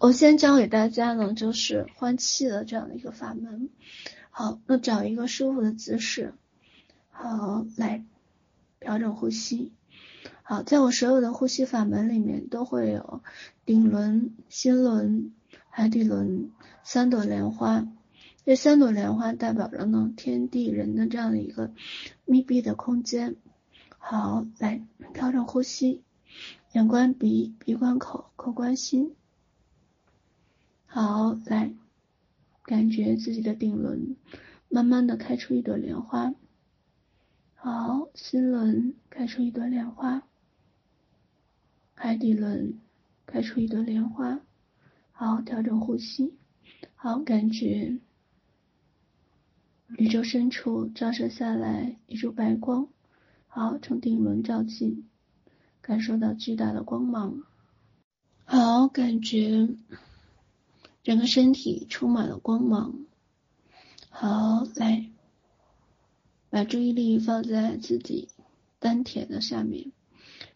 我先教给大家呢，就是换气的这样的一个法门。好，那找一个舒服的姿势，好，来调整呼吸。好，在我所有的呼吸法门里面，都会有顶轮、心轮、海底轮三朵莲花。这三朵莲花代表着呢，天地人的这样的一个密闭的空间。好，来调整呼吸，眼观鼻，鼻观口，口观心。好，来，感觉自己的顶轮慢慢的开出一朵莲花。好，心轮开出一朵莲花，海底轮开出一朵莲花。好，调整呼吸。好，感觉宇宙深处照射下来一束白光。好，从顶轮照进，感受到巨大的光芒。好，感觉。整个身体充满了光芒。好，来，把注意力放在自己丹田的下面。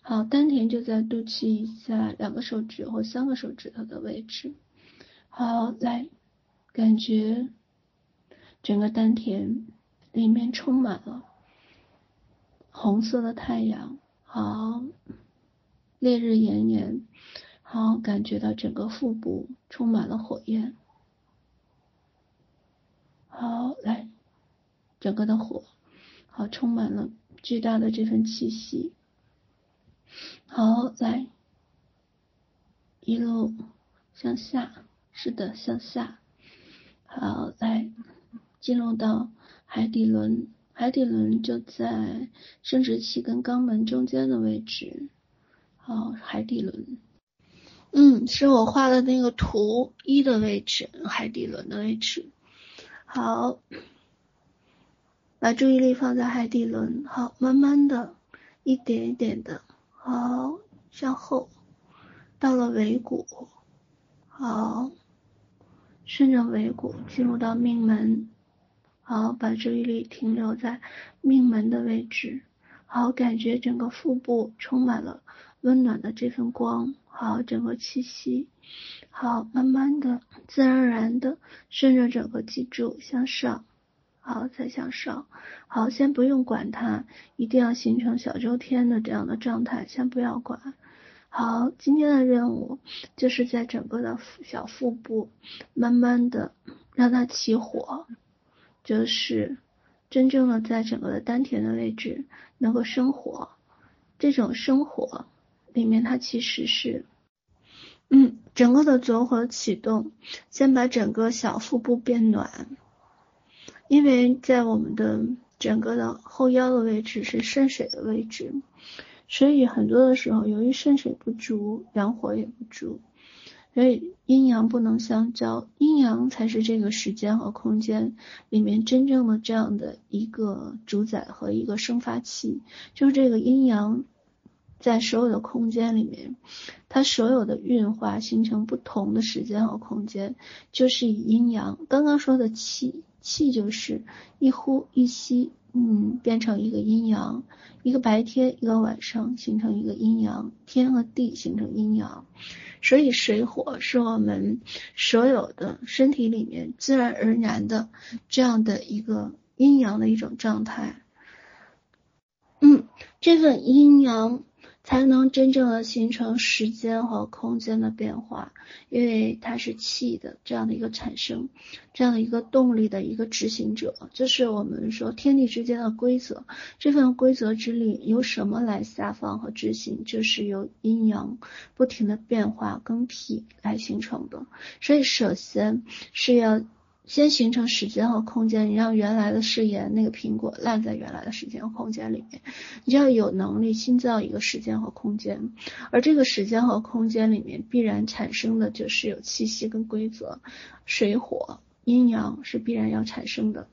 好，丹田就在肚脐以下两个手指或三个手指头的位置。好，来，感觉整个丹田里面充满了红色的太阳。好，烈日炎炎。好，感觉到整个腹部充满了火焰。好，来，整个的火，好，充满了巨大的这份气息。好，来，一路向下，是的，向下。好，来，进入到海底轮，海底轮就在生殖器跟肛门中间的位置。好，海底轮。嗯，是我画的那个图一的位置，海底轮的位置。好，把注意力放在海底轮。好，慢慢的，一点一点的，好，向后，到了尾骨。好，顺着尾骨进入到命门。好，把注意力停留在命门的位置。好，感觉整个腹部充满了温暖的这份光。好，整个气息，好，慢慢的，自然而然的顺着整个脊柱向上，好，再向上，好，先不用管它，一定要形成小周天的这样的状态，先不要管。好，今天的任务就是在整个的小腹部，慢慢的让它起火，就是真正的在整个的丹田的位置能够生火，这种生火。里面它其实是，嗯，整个的左火启动，先把整个小腹部变暖，因为在我们的整个的后腰的位置是肾水的位置，所以很多的时候由于肾水不足，阳火也不足，所以阴阳不能相交，阴阳才是这个时间和空间里面真正的这样的一个主宰和一个生发器，就是这个阴阳。在所有的空间里面，它所有的运化形成不同的时间和空间，就是以阴阳。刚刚说的气，气就是一呼一吸，嗯，变成一个阴阳，一个白天，一个晚上，形成一个阴阳，天和地形成阴阳。所以水火是我们所有的身体里面自然而然的这样的一个阴阳的一种状态。嗯，这份阴阳。才能真正的形成时间和空间的变化，因为它是气的这样的一个产生，这样的一个动力的一个执行者，就是我们说天地之间的规则。这份规则之力由什么来下放和执行？就是由阴阳不停的变化更替来形成的。所以首先是要。先形成时间和空间，你让原来的誓言那个苹果烂在原来的时间和空间里面，你就要有能力新造一个时间和空间，而这个时间和空间里面必然产生的就是有气息跟规则，水火阴阳是必然要产生的。